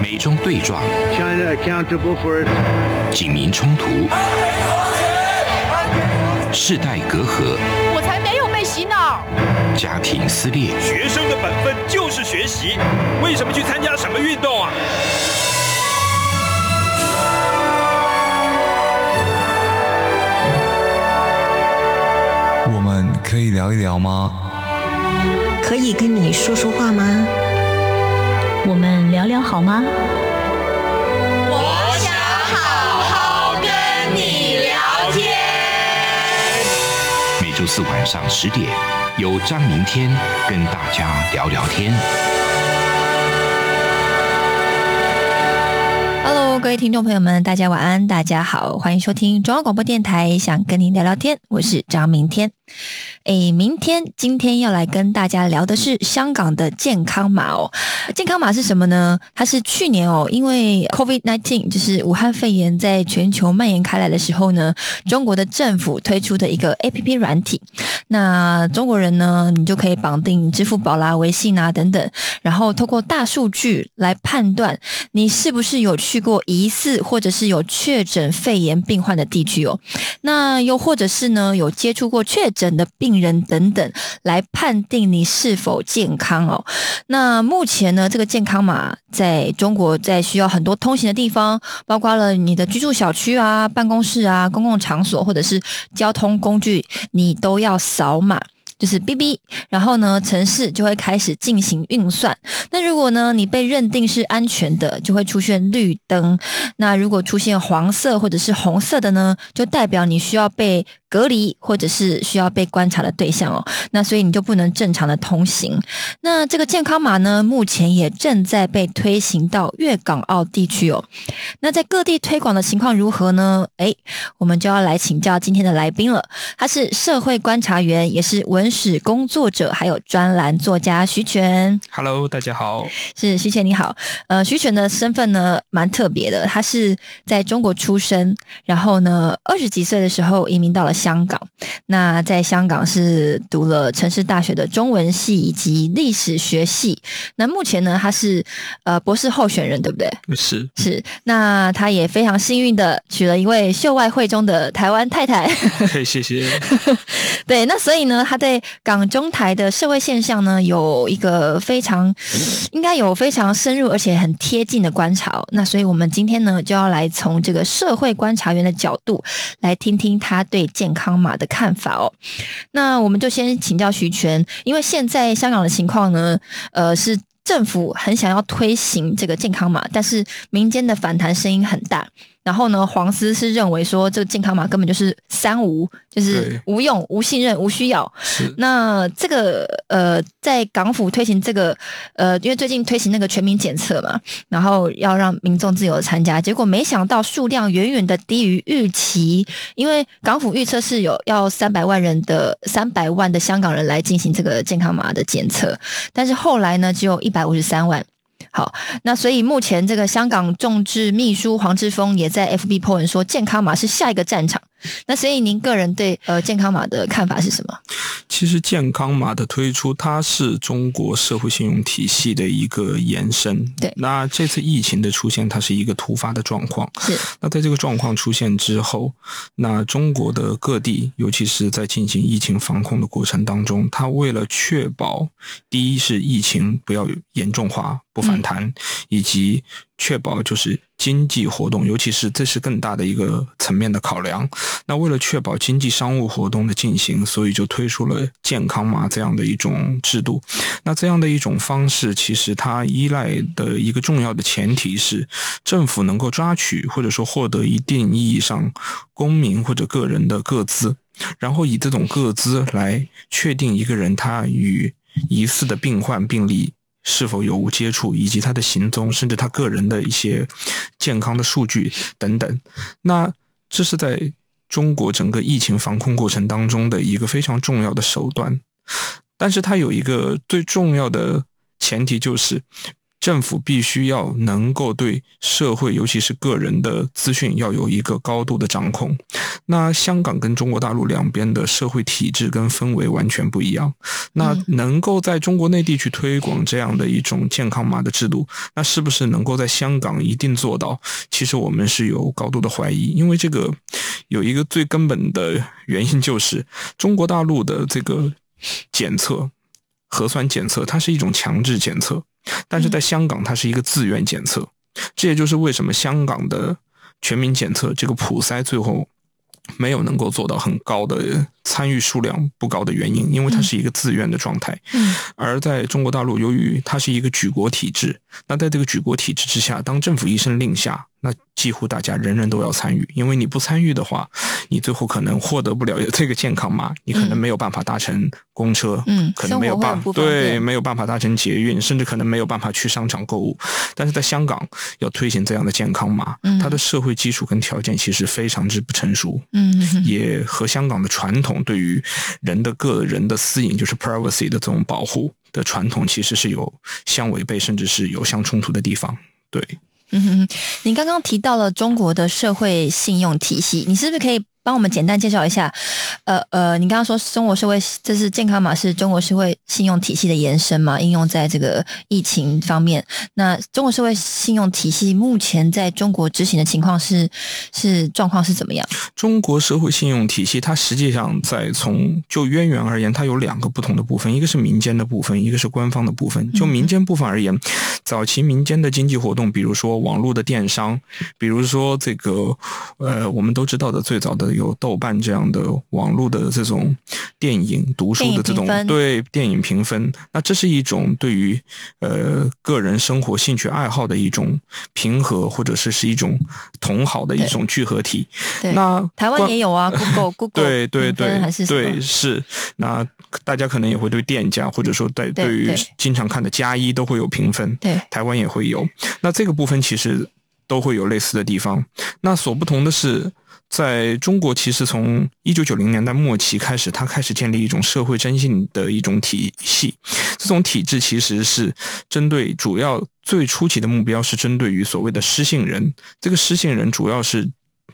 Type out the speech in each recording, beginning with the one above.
美中对撞，China accountable for its 警民冲突，世代隔阂，我才没有被洗脑。家庭撕裂，学生的本分就是学习，为什么去参加什么运动啊？我们可以聊一聊吗？可以跟你说说话吗？我们聊聊好吗？我想好好跟你聊天。每周四晚上十点，由张明天跟大家聊聊天。Hello，各位听众朋友们，大家晚安，大家好，欢迎收听中央广播电台，想跟您聊聊天，我是张明天。诶，明天今天要来跟大家聊的是香港的健康码哦。健康码是什么呢？它是去年哦，因为 COVID-19 就是武汉肺炎在全球蔓延开来的时候呢，中国的政府推出的一个 APP 软体。那中国人呢，你就可以绑定支付宝啦、微信啊等等，然后透过大数据来判断你是不是有去过疑似或者是有确诊肺炎病患的地区哦。那又或者是呢有接触过确诊的病人等等，来判定你是否健康哦。那目前呢，这个健康码在中国在需要很多通行的地方，包括了你的居住小区啊、办公室啊、公共场所或者是交通工具，你都要扫码。就是 B B，然后呢，城市就会开始进行运算。那如果呢，你被认定是安全的，就会出现绿灯。那如果出现黄色或者是红色的呢，就代表你需要被隔离或者是需要被观察的对象哦。那所以你就不能正常的通行。那这个健康码呢，目前也正在被推行到粤港澳地区哦。那在各地推广的情况如何呢？诶，我们就要来请教今天的来宾了。他是社会观察员，也是文史工作者，还有专栏作家徐全。Hello，大家好。是徐全你好，呃，徐全的身份呢蛮特别的，他是在中国出生，然后呢二十几岁的时候移民到了香港，那在香港是读了城市大学的中文系以及历史学系，那目前呢他是呃博士候选人，对不对？是是，那他也非常幸运的娶了一位秀外慧中的台湾太太。可以，谢谢。对，那所以呢，他对港中台的社会现象呢，有一个非常应该有非常深入而且很贴近的观察、哦。那所以我们今天呢，就要来从这个社会观察员的角度来听听他对健健康码的看法哦。那我们就先请教徐泉，因为现在香港的情况呢，呃是。政府很想要推行这个健康码，但是民间的反弹声音很大。然后呢，黄丝是认为说这个健康码根本就是三无，就是无用、无信任、无需要。那这个呃，在港府推行这个呃，因为最近推行那个全民检测嘛，然后要让民众自由地参加，结果没想到数量远远的低于预期，因为港府预测是有要三百万人的三百万的香港人来进行这个健康码的检测，但是后来呢，只有一百五十三万。好，那所以目前这个香港众志秘书黄志峰也在 FB po 文说，健康码是下一个战场。那所以您个人对呃健康码的看法是什么？其实健康码的推出，它是中国社会信用体系的一个延伸。对那这次疫情的出现，它是一个突发的状况。是那在这个状况出现之后，那中国的各地，尤其是在进行疫情防控的过程当中，它为了确保第一是疫情不要严重化、不反弹，以及确保就是经济活动，尤其是这是更大的一个层面的考量。那为了确保经济商务活动的进行，所以就推出了健康码这样的一种制度。那这样的一种方式，其实它依赖的一个重要的前提是，政府能够抓取或者说获得一定意义上公民或者个人的个资，然后以这种个资来确定一个人他与疑似的病患病例。是否有无接触，以及他的行踪，甚至他个人的一些健康的数据等等。那这是在中国整个疫情防控过程当中的一个非常重要的手段，但是它有一个最重要的前提，就是政府必须要能够对社会，尤其是个人的资讯，要有一个高度的掌控。那香港跟中国大陆两边的社会体制跟氛围完全不一样。那能够在中国内地去推广这样的一种健康码的制度，那是不是能够在香港一定做到？其实我们是有高度的怀疑，因为这个有一个最根本的原因，就是中国大陆的这个检测。核酸检测它是一种强制检测，但是在香港它是一个自愿检测，这也就是为什么香港的全民检测这个普筛最后没有能够做到很高的参与数量不高的原因，因为它是一个自愿的状态。嗯，而在中国大陆，由于它是一个举国体制，那在这个举国体制之下，当政府一声令下。那几乎大家人人都要参与，因为你不参与的话，你最后可能获得不了这个健康码，你可能没有办法搭乘公车，嗯，可能没有办法对，没有办法搭乘捷运，甚至可能没有办法去商场购物。但是在香港要推行这样的健康码，它的社会基础跟条件其实非常之不成熟，嗯，也和香港的传统对于人的个人的私隐，就是 privacy 的这种保护的传统，其实是有相违背，甚至是有相冲突的地方，对。嗯哼，你刚刚提到了中国的社会信用体系，你是不是可以？帮我们简单介绍一下，呃呃，你刚刚说中国社会这是健康码是中国社会信用体系的延伸嘛？应用在这个疫情方面，那中国社会信用体系目前在中国执行的情况是是状况是怎么样？中国社会信用体系它实际上在从就渊源而言，它有两个不同的部分，一个是民间的部分，一个是官方的部分。就民间部分而言，早期民间的经济活动，比如说网络的电商，比如说这个呃，我们都知道的最早的。有豆瓣这样的网络的这种电影读书的这种对电影评分，那这是一种对于呃个人生活兴趣爱好的一种平和，或者是是一种同好的一种聚合体。那台湾也有啊，Google Google 对对对还是对是那大家可能也会对店家，或者说对对于经常看的加一都会有评分。对，台湾也会有。那这个部分其实都会有类似的地方。那所不同的是。在中国，其实从一九九零年代末期开始，它开始建立一种社会征信的一种体系。这种体制其实是针对主要最初期的目标是针对于所谓的失信人。这个失信人主要是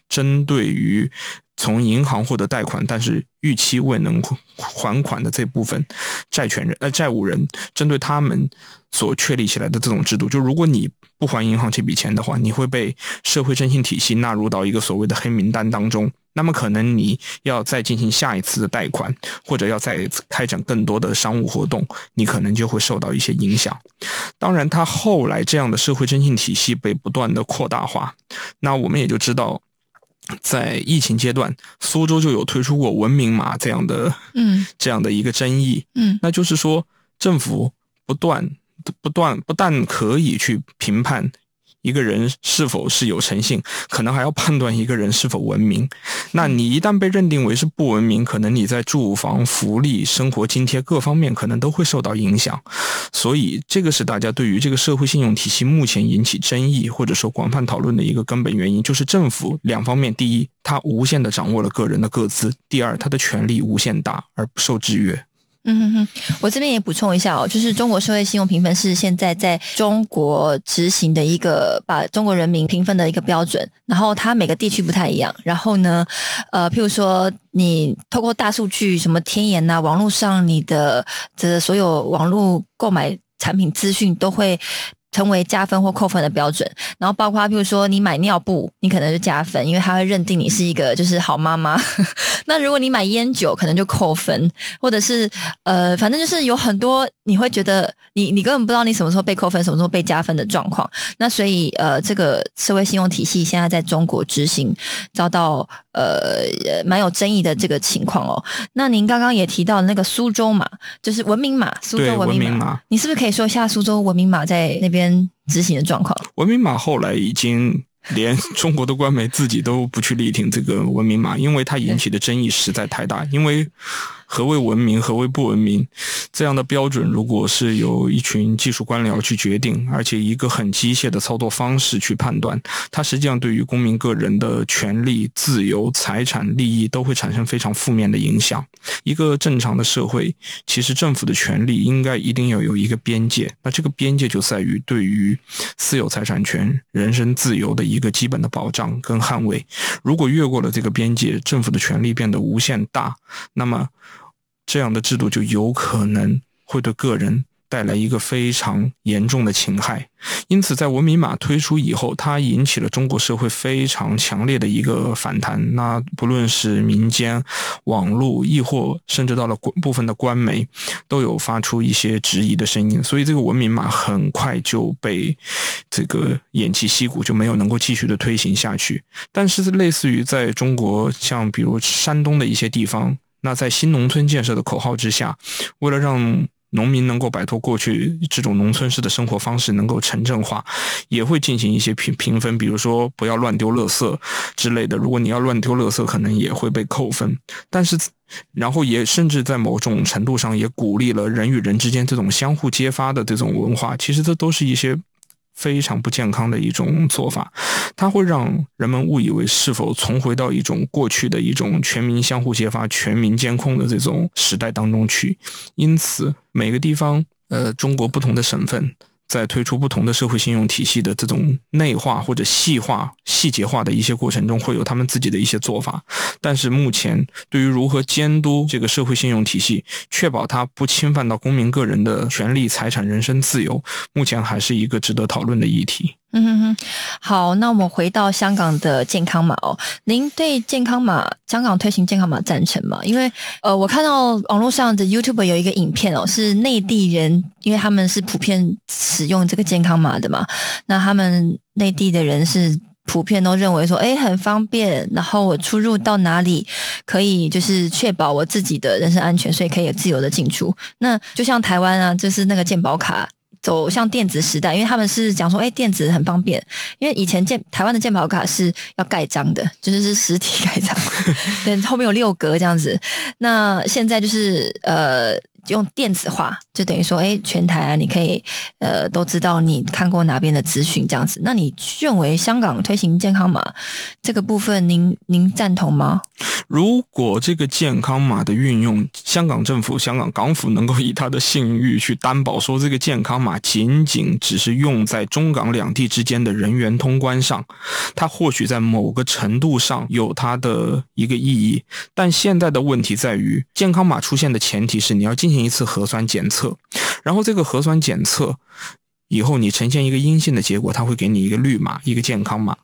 针对于从银行获得贷款，但是逾期未能还款的这部分债权人呃债务人，针对他们所确立起来的这种制度，就如果你。不还银行这笔钱的话，你会被社会征信体系纳入到一个所谓的黑名单当中。那么可能你要再进行下一次的贷款，或者要再开展更多的商务活动，你可能就会受到一些影响。当然，他后来这样的社会征信体系被不断的扩大化。那我们也就知道，在疫情阶段，苏州就有推出过文明码这样的，嗯，这样的一个争议，嗯，那就是说政府不断。不断不但可以去评判一个人是否是有诚信，可能还要判断一个人是否文明。那你一旦被认定为是不文明，可能你在住房、福利、生活津贴各方面可能都会受到影响。所以，这个是大家对于这个社会信用体系目前引起争议或者说广泛讨论的一个根本原因，就是政府两方面：第一，它无限的掌握了个人的个资；第二，它的权力无限大而不受制约。嗯哼哼，我这边也补充一下哦，就是中国社会信用评分是现在在中国执行的一个把中国人民评分的一个标准，然后它每个地区不太一样。然后呢，呃，譬如说你透过大数据，什么天眼呐，网络上你的这所有网络购买产品资讯都会。成为加分或扣分的标准，然后包括譬如说你买尿布，你可能就加分，因为他会认定你是一个就是好妈妈。那如果你买烟酒，可能就扣分，或者是呃，反正就是有很多你会觉得你你根本不知道你什么时候被扣分，什么时候被加分的状况。那所以呃，这个社会信用体系现在在中国执行遭到呃蛮有争议的这个情况哦。那您刚刚也提到那个苏州码，就是文明码，苏州文明码，你是不是可以说一下苏州文明码在那边？执行的状况，文明码后来已经连中国的官媒自己都不去力挺这个文明码，因为它引起的争议实在太大。因为何谓文明，何谓不文明？这样的标准，如果是由一群技术官僚去决定，而且一个很机械的操作方式去判断，它实际上对于公民个人的权利、自由、财产、利益都会产生非常负面的影响。一个正常的社会，其实政府的权利应该一定要有一个边界，那这个边界就在于对于私有财产权、人身自由的一个基本的保障跟捍卫。如果越过了这个边界，政府的权力变得无限大，那么这样的制度就有可能会对个人带来一个非常严重的侵害。因此，在文明码推出以后，它引起了中国社会非常强烈的一个反弹。那不论是民间、网络，亦或甚至到了部分的官媒，都有发出一些质疑的声音。所以，这个文明码很快就被这个偃旗息鼓，就没有能够继续的推行下去。但是，类似于在中国，像比如山东的一些地方，那在新农村建设的口号之下，为了让农民能够摆脱过去这种农村式的生活方式，能够城镇化，也会进行一些评评分，比如说不要乱丢垃圾之类的。如果你要乱丢垃圾，可能也会被扣分。但是，然后也甚至在某种程度上也鼓励了人与人之间这种相互揭发的这种文化。其实这都是一些。非常不健康的一种做法，它会让人们误以为是否重回到一种过去的一种全民相互揭发、全民监控的这种时代当中去。因此，每个地方，呃，中国不同的省份。在推出不同的社会信用体系的这种内化或者细化、细节化的一些过程中，会有他们自己的一些做法。但是目前，对于如何监督这个社会信用体系，确保它不侵犯到公民个人的权利、财产、人身自由，目前还是一个值得讨论的议题。嗯哼哼，好，那我们回到香港的健康码哦。您对健康码香港推行健康码赞成吗？因为呃，我看到网络上的 YouTube 有一个影片哦，是内地人，因为他们是普遍使用这个健康码的嘛。那他们内地的人是普遍都认为说，哎，很方便，然后我出入到哪里可以就是确保我自己的人身安全，所以可以自由的进出。那就像台湾啊，就是那个健保卡。走向电子时代，因为他们是讲说，哎，电子很方便。因为以前建台湾的健保卡是要盖章的，就是是实体盖章，对，后面有六格这样子。那现在就是呃。用电子化，就等于说，哎，全台啊，你可以，呃，都知道你看过哪边的资讯这样子。那你认为香港推行健康码这个部分，您您赞同吗？如果这个健康码的运用，香港政府、香港港府能够以他的信誉去担保，说这个健康码仅仅只是用在中港两地之间的人员通关上，它或许在某个程度上有它的一个意义。但现在的问题在于，健康码出现的前提是你要进。进进行一次核酸检测，然后这个核酸检测以后，你呈现一个阴性的结果，他会给你一个绿码，一个健康码。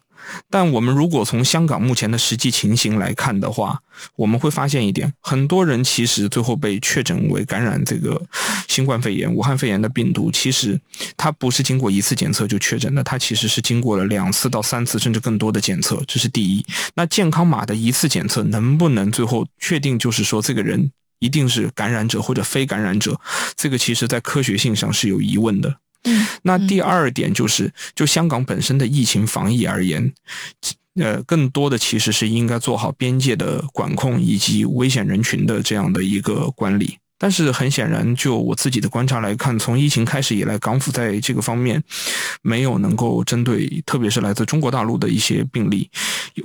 但我们如果从香港目前的实际情形来看的话，我们会发现一点：很多人其实最后被确诊为感染这个新冠肺炎、武汉肺炎的病毒，其实它不是经过一次检测就确诊的，它其实是经过了两次到三次甚至更多的检测。这是第一。那健康码的一次检测能不能最后确定就是说这个人？一定是感染者或者非感染者，这个其实在科学性上是有疑问的。嗯，那第二点就是，就香港本身的疫情防疫而言，呃，更多的其实是应该做好边界的管控以及危险人群的这样的一个管理。但是很显然，就我自己的观察来看，从疫情开始以来，港府在这个方面没有能够针对，特别是来自中国大陆的一些病例，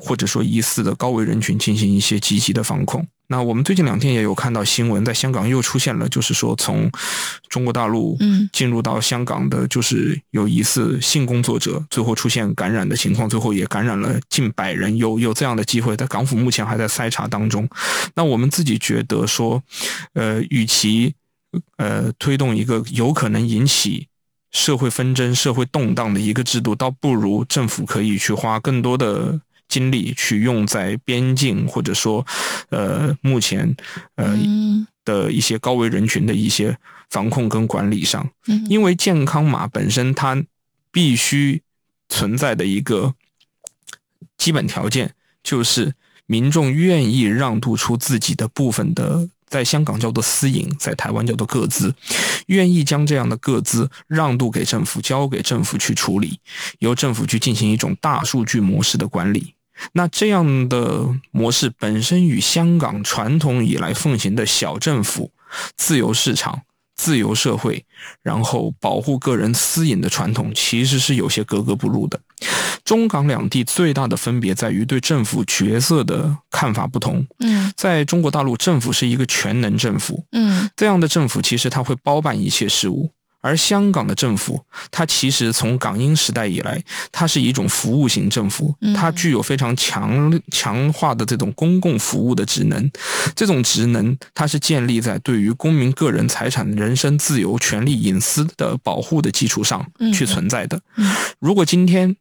或者说疑似的高危人群进行一些积极的防控。那我们最近两天也有看到新闻，在香港又出现了，就是说从中国大陆进入到香港的，就是有疑似性工作者，最后出现感染的情况，最后也感染了近百人，有有这样的机会。在港府目前还在筛查当中。那我们自己觉得说，呃，与其呃推动一个有可能引起社会纷争、社会动荡的一个制度，倒不如政府可以去花更多的。精力去用在边境，或者说，呃，目前呃的一些高危人群的一些防控跟管理上，因为健康码本身它必须存在的一个基本条件，就是民众愿意让渡出自己的部分的，在香港叫做私营，在台湾叫做各资，愿意将这样的各资让渡给政府，交给政府去处理，由政府去进行一种大数据模式的管理。那这样的模式本身与香港传统以来奉行的小政府、自由市场、自由社会，然后保护个人私隐的传统，其实是有些格格不入的。中港两地最大的分别在于对政府角色的看法不同。嗯在中国大陆，政府是一个全能政府，嗯这样的政府其实它会包办一切事务。而香港的政府，它其实从港英时代以来，它是一种服务型政府，它具有非常强强化的这种公共服务的职能。这种职能，它是建立在对于公民个人财产、人身自由、权利、隐私的保护的基础上去存在的。如果今天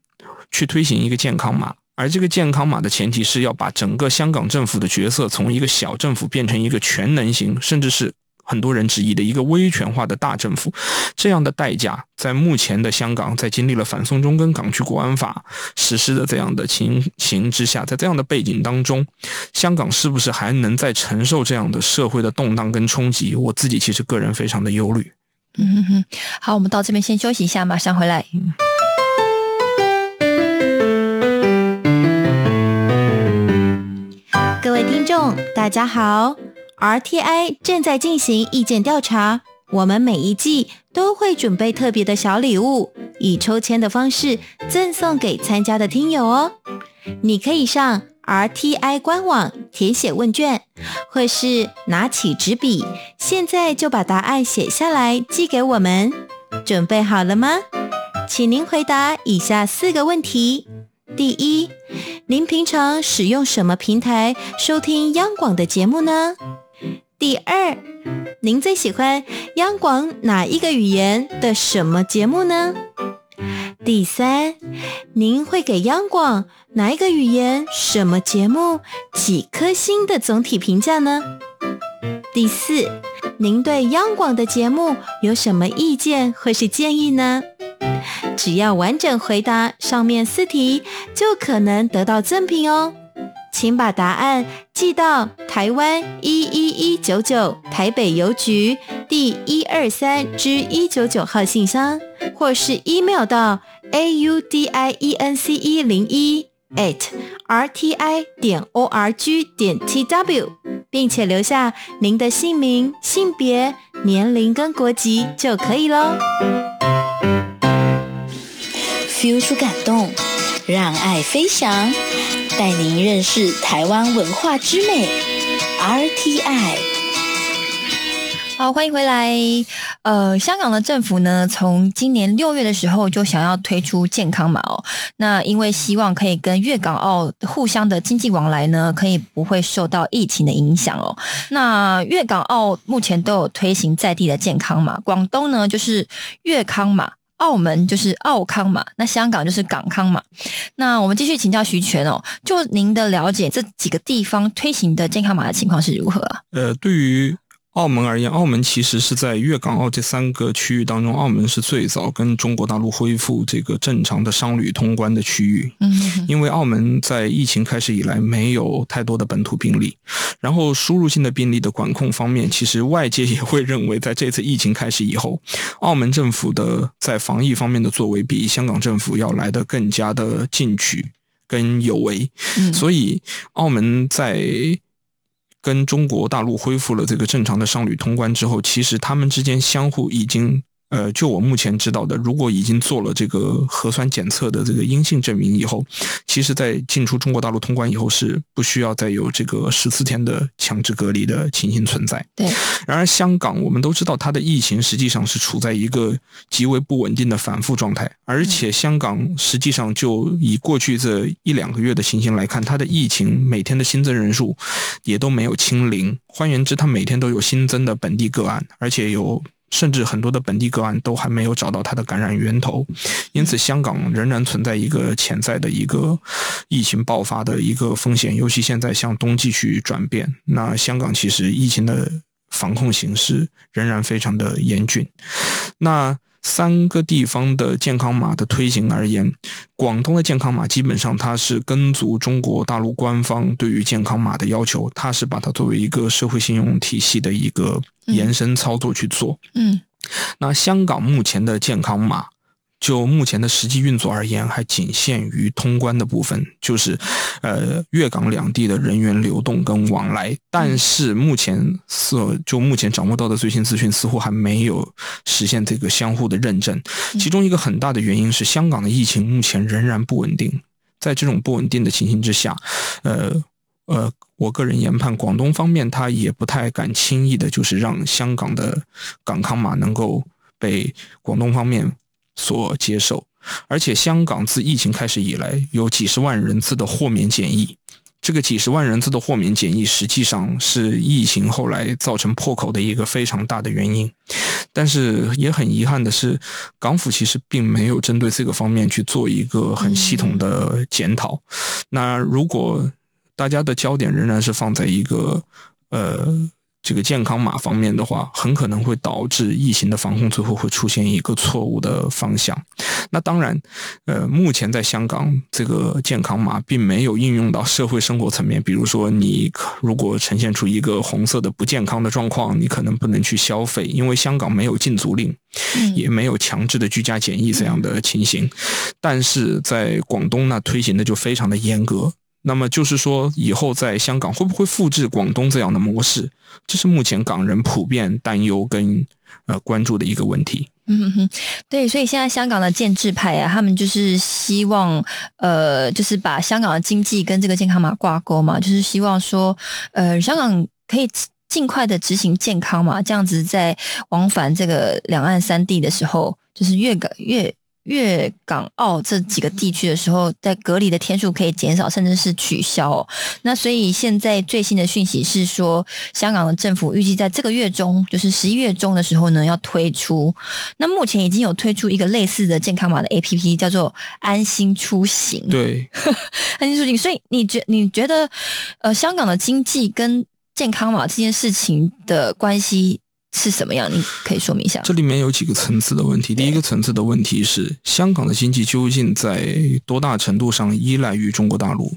去推行一个健康码，而这个健康码的前提是要把整个香港政府的角色从一个小政府变成一个全能型，甚至是很多人质疑的一个威权化的大政府，这样的代价，在目前的香港，在经历了反送中跟港区国安法实施的这样的情形之下，在这样的背景当中，香港是不是还能再承受这样的社会的动荡跟冲击？我自己其实个人非常的忧虑。嗯哼哼，好，我们到这边先休息一下，马上回来。各位听众，大家好！RTI 正在进行意见调查，我们每一季都会准备特别的小礼物，以抽签的方式赠送给参加的听友哦。你可以上 RTI 官网填写问卷，或是拿起纸笔，现在就把答案写下来寄给我们。准备好了吗？请您回答以下四个问题。第一，您平常使用什么平台收听央广的节目呢？第二，您最喜欢央广哪一个语言的什么节目呢？第三，您会给央广哪一个语言什么节目几颗星的总体评价呢？第四，您对央广的节目有什么意见或是建议呢？只要完整回答上面四题，就可能得到赠品哦。请把答案寄到台湾一一一九九台北邮局第一二三之一九九号信箱，或是 email 到 a u d i e n c e 零一 at r t i 点 o r g 点 t w，并且留下您的姓名、性别、年龄跟国籍就可以喽。feel 出感动，让爱飞翔，带您认识台湾文化之美。RTI，好，欢迎回来。呃，香港的政府呢，从今年六月的时候就想要推出健康码哦。那因为希望可以跟粤港澳互相的经济往来呢，可以不会受到疫情的影响哦。那粤港澳目前都有推行在地的健康码，广东呢就是粤康码。澳门就是澳康嘛，那香港就是港康嘛。那我们继续请教徐全哦，就您的了解，这几个地方推行的健康码的情况是如何？呃，对于澳门而言，澳门其实是在粤港澳这三个区域当中，澳门是最早跟中国大陆恢复这个正常的商旅通关的区域。嗯，因为澳门在疫情开始以来没有太多的本土病例，然后输入性的病例的管控方面，其实外界也会认为，在这次疫情开始以后，澳门政府的在防疫方面的作为比香港政府要来得更加的进取跟有为，嗯所以澳门在。跟中国大陆恢复了这个正常的商旅通关之后，其实他们之间相互已经，呃，就我目前知道的，如果已经做了这个核酸检测的这个阴性证明以后，其实在进出中国大陆通关以后是不需要再有这个十四天的强制隔离的情形存在。对。然而，香港我们都知道，它的疫情实际上是处在一个极为不稳定的反复状态，而且香港实际上就以过去这一两个月的情形来看，它的疫情每天的新增人数也都没有清零。换言之，它每天都有新增的本地个案，而且有。甚至很多的本地个案都还没有找到它的感染源头，因此香港仍然存在一个潜在的一个疫情爆发的一个风险，尤其现在向冬季去转变，那香港其实疫情的防控形势仍然非常的严峻。那三个地方的健康码的推行而言，广东的健康码基本上它是跟足中国大陆官方对于健康码的要求，它是把它作为一个社会信用体系的一个延伸操作去做。嗯，那香港目前的健康码就目前的实际运作而言，还仅限于通关的部分，就是呃粤港两地的人员流动跟往来。但是目前所就目前掌握到的最新资讯，似乎还没有实现这个相互的认证。其中一个很大的原因是香港的疫情目前仍然不稳定，在这种不稳定的情形之下，呃呃，我个人研判，广东方面他也不太敢轻易的，就是让香港的港康码能够被广东方面。所接受，而且香港自疫情开始以来，有几十万人次的豁免检疫。这个几十万人次的豁免检疫，实际上是疫情后来造成破口的一个非常大的原因。但是也很遗憾的是，港府其实并没有针对这个方面去做一个很系统的检讨。那如果大家的焦点仍然是放在一个呃。这个健康码方面的话，很可能会导致疫情的防控最后会出现一个错误的方向。那当然，呃，目前在香港这个健康码并没有应用到社会生活层面。比如说，你如果呈现出一个红色的不健康的状况，你可能不能去消费，因为香港没有禁足令，也没有强制的居家检疫这样的情形。但是在广东那推行的就非常的严格。那么就是说，以后在香港会不会复制广东这样的模式？这是目前港人普遍担忧跟呃关注的一个问题。嗯哼，对，所以现在香港的建制派啊，他们就是希望呃，就是把香港的经济跟这个健康码挂钩嘛，就是希望说呃，香港可以尽快的执行健康码，这样子在往返这个两岸三地的时候，就是越港越。粤港澳这几个地区的时候，在隔离的天数可以减少，甚至是取消。那所以现在最新的讯息是说，香港的政府预计在这个月中，就是十一月中的时候呢，要推出。那目前已经有推出一个类似的健康码的 APP，叫做“安心出行”。对，安心出行。所以你觉你觉得，呃，香港的经济跟健康码这件事情的关系？是什么样？你可以说明一下。这里面有几个层次的问题。第一个层次的问题是，香港的经济究竟在多大程度上依赖于中国大陆？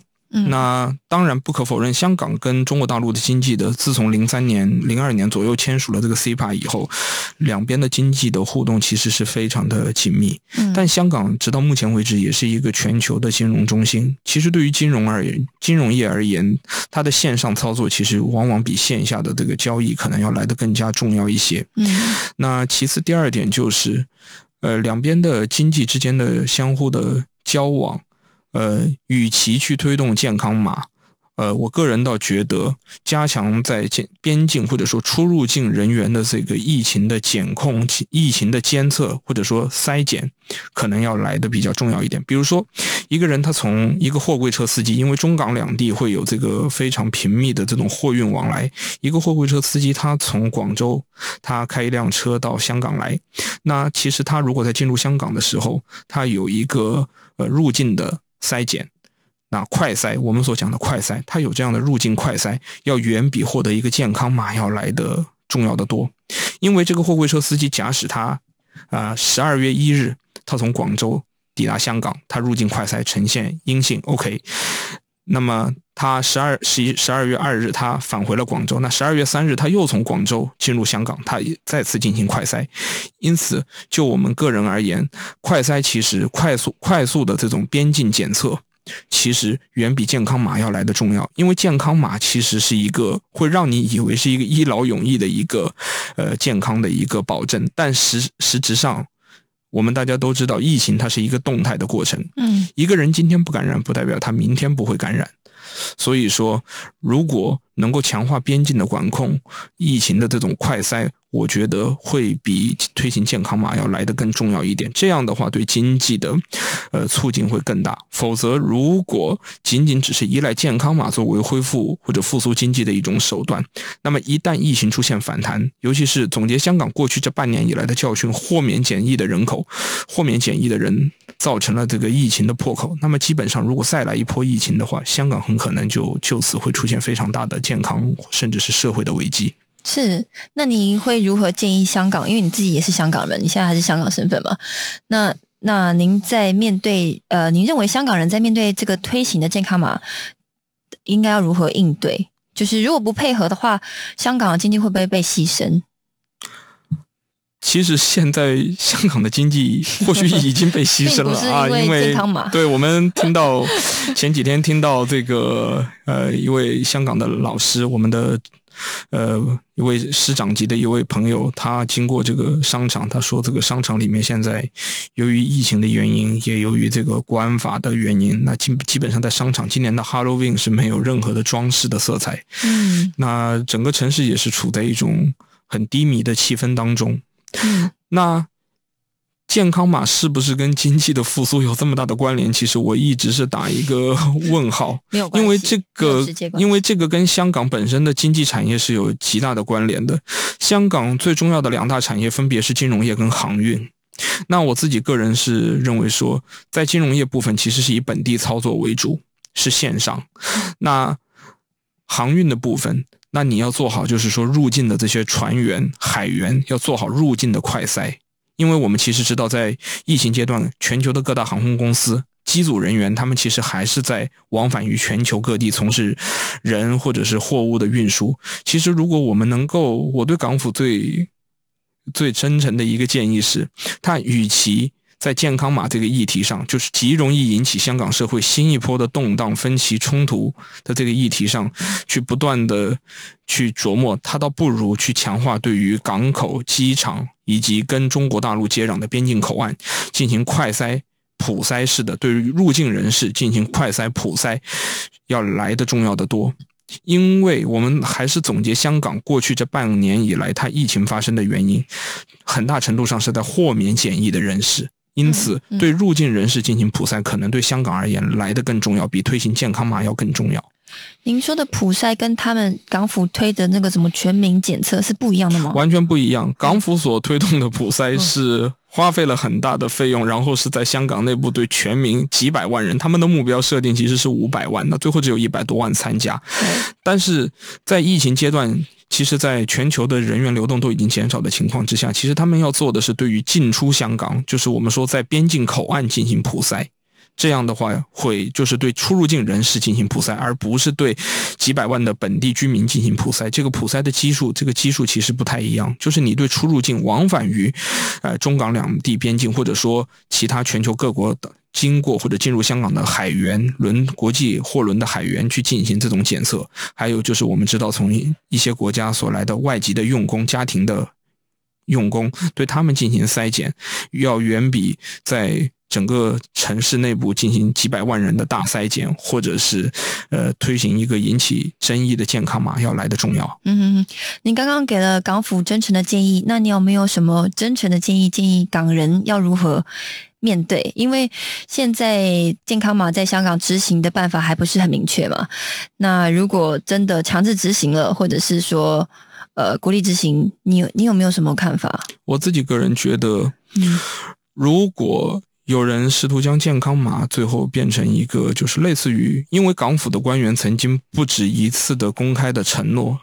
那当然不可否认，香港跟中国大陆的经济的，自从零三年、零二年左右签署了这个 CPA 以后，两边的经济的互动其实是非常的紧密。但香港直到目前为止也是一个全球的金融中心。其实对于金融而言，金融业而言，它的线上操作其实往往比线下的这个交易可能要来得更加重要一些。嗯，那其次第二点就是，呃，两边的经济之间的相互的交往。呃，与其去推动健康码，呃，我个人倒觉得加强在边边境或者说出入境人员的这个疫情的检控、疫情的监测或者说筛检，可能要来的比较重要一点。比如说，一个人他从一个货柜车司机，因为中港两地会有这个非常频密的这种货运往来，一个货柜车司机他从广州他开一辆车到香港来，那其实他如果在进入香港的时候，他有一个呃入境的。筛检，那快筛，我们所讲的快筛，它有这样的入境快筛，要远比获得一个健康码要来的重要的多。因为这个货柜车司机，假使他啊十二月一日他从广州抵达香港，他入境快筛呈现阴性，OK，那么他十二十一十二月二日他返回了广州，那十二月三日他又从广州进入香港，他再次进行快筛。因此，就我们个人而言，快筛其实快速快速的这种边境检测，其实远比健康码要来的重要。因为健康码其实是一个会让你以为是一个一劳永逸的一个呃健康的一个保证，但实实质上，我们大家都知道，疫情它是一个动态的过程。嗯，一个人今天不感染，不代表他明天不会感染。所以说，如果能够强化边境的管控，疫情的这种快筛。我觉得会比推行健康码要来的更重要一点。这样的话，对经济的呃促进会更大。否则，如果仅仅只是依赖健康码作为恢复或者复苏经济的一种手段，那么一旦疫情出现反弹，尤其是总结香港过去这半年以来的教训，豁免检疫的人口、豁免检疫的人造成了这个疫情的破口，那么基本上，如果再来一波疫情的话，香港很可能就就此会出现非常大的健康甚至是社会的危机。是，那你会如何建议香港？因为你自己也是香港人，你现在还是香港身份嘛？那那您在面对呃，您认为香港人在面对这个推行的健康码，应该要如何应对？就是如果不配合的话，香港的经济会不会被牺牲？其实现在香港的经济 或许已经被牺牲了啊，因为对我们听到前几天听到这个呃一位香港的老师，我们的。呃，一位师长级的一位朋友，他经过这个商场，他说这个商场里面现在由于疫情的原因，也由于这个国安法的原因，那基基本上在商场今年的 Halloween 是没有任何的装饰的色彩。嗯，那整个城市也是处在一种很低迷的气氛当中。嗯，那。健康码是不是跟经济的复苏有这么大的关联？其实我一直是打一个 问号，没有，因为这个，因为这个跟香港本身的经济产业是有极大的关联的。香港最重要的两大产业分别是金融业跟航运。那我自己个人是认为说，在金融业部分其实是以本地操作为主，是线上。那航运的部分，那你要做好，就是说入境的这些船员、海员要做好入境的快筛。因为我们其实知道，在疫情阶段，全球的各大航空公司机组人员，他们其实还是在往返于全球各地从事人或者是货物的运输。其实，如果我们能够，我对港府最最真诚的一个建议是，他与其。在健康码这个议题上，就是极容易引起香港社会新一波的动荡、分歧、冲突的这个议题上，去不断的去琢磨，他倒不如去强化对于港口、机场以及跟中国大陆接壤的边境口岸进行快筛、普筛式的对于入境人士进行快筛、普筛，要来的重要的多。因为我们还是总结香港过去这半年以来它疫情发生的原因，很大程度上是在豁免检疫的人士。因此，对入境人士进行普筛，可能对香港而言来的更重要，比推行健康码要更重要。您说的普筛跟他们港府推的那个什么全民检测是不一样的吗？完全不一样。港府所推动的普筛是花费了很大的费用，然后是在香港内部对全民几百万人，他们的目标设定其实是五百万，那最后只有一百多万参加。但是在疫情阶段。其实，在全球的人员流动都已经减少的情况之下，其实他们要做的是对于进出香港，就是我们说在边境口岸进行普筛，这样的话会就是对出入境人士进行普筛，而不是对几百万的本地居民进行普筛。这个普筛的基数，这个基数其实不太一样，就是你对出入境往返于，呃中港两地边境，或者说其他全球各国的。经过或者进入香港的海员轮国际货轮的海员去进行这种检测，还有就是我们知道从一些国家所来的外籍的用工、家庭的用工，对他们进行筛检，要远比在整个城市内部进行几百万人的大筛检，或者是呃推行一个引起争议的健康码要来的重要。嗯，您刚刚给了港府真诚的建议，那你有没有什么真诚的建议？建议港人要如何？面对，因为现在健康码在香港执行的办法还不是很明确嘛。那如果真的强制执行了，或者是说呃鼓励执行，你你有没有什么看法？我自己个人觉得，如果有人试图将健康码最后变成一个就是类似于，因为港府的官员曾经不止一次的公开的承诺。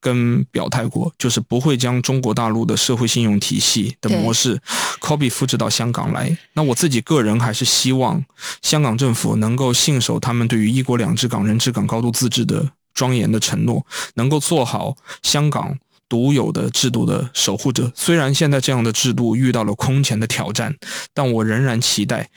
跟表态过，就是不会将中国大陆的社会信用体系的模式 copy 复制到香港来。那我自己个人还是希望香港政府能够信守他们对于“一国两制”、港人治港、高度自治的庄严的承诺，能够做好香港独有的制度的守护者。虽然现在这样的制度遇到了空前的挑战，但我仍然期待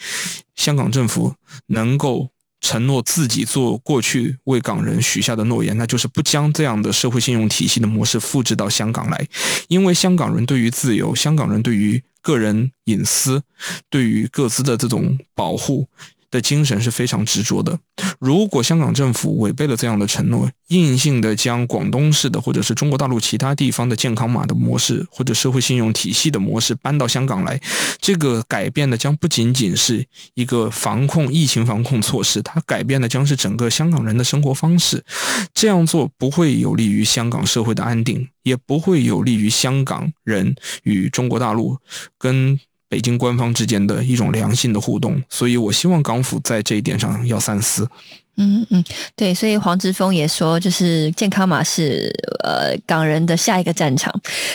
香港政府能够。承诺自己做过去为港人许下的诺言，那就是不将这样的社会信用体系的模式复制到香港来，因为香港人对于自由，香港人对于个人隐私，对于各自的这种保护。的精神是非常执着的。如果香港政府违背了这样的承诺，硬性的将广东市的或者是中国大陆其他地方的健康码的模式或者社会信用体系的模式搬到香港来，这个改变的将不仅仅是一个防控疫情防控措施，它改变的将是整个香港人的生活方式。这样做不会有利于香港社会的安定，也不会有利于香港人与中国大陆跟。北京官方之间的一种良性的互动，所以我希望港府在这一点上要三思。嗯嗯，对，所以黄之峰也说，就是健康码是呃港人的下一个战场。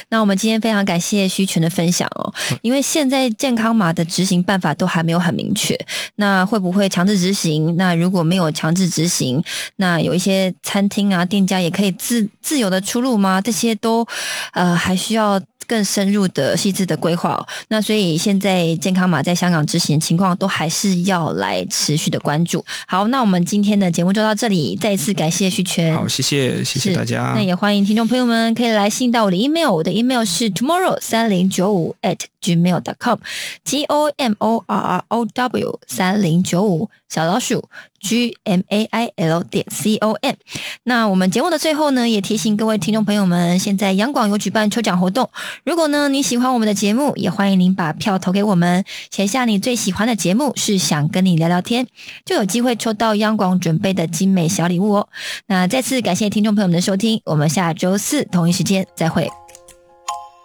那我们今天非常感谢徐全的分享哦，因为现在健康码的执行办法都还没有很明确，那会不会强制执行？那如果没有强制执行，那有一些餐厅啊店家也可以自自由的出入吗？这些都呃还需要更深入的细致的规划、哦。那所以现在健康码在香港执行情况都还是要来持续的关注。好，那我们今天的节目就到这里，再一次感谢徐全。好，谢谢，谢谢大家。那也欢迎听众朋友们可以来信到我的 email，我的 email 是 tomorrow 三零九五 at gmail.com g o m o r r o w 三零九五小老鼠 g m a i l 点 c o m。那我们节目的最后呢，也提醒各位听众朋友们，现在央广有举办抽奖活动，如果呢你喜欢我们的节目，也欢迎您把票投给我们，写下你最喜欢的节目，是想跟你聊聊天，就有机会抽到央广准备的精美小礼物哦。那再次感谢听众朋友们的收听，我们下周四同一时间再会。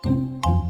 《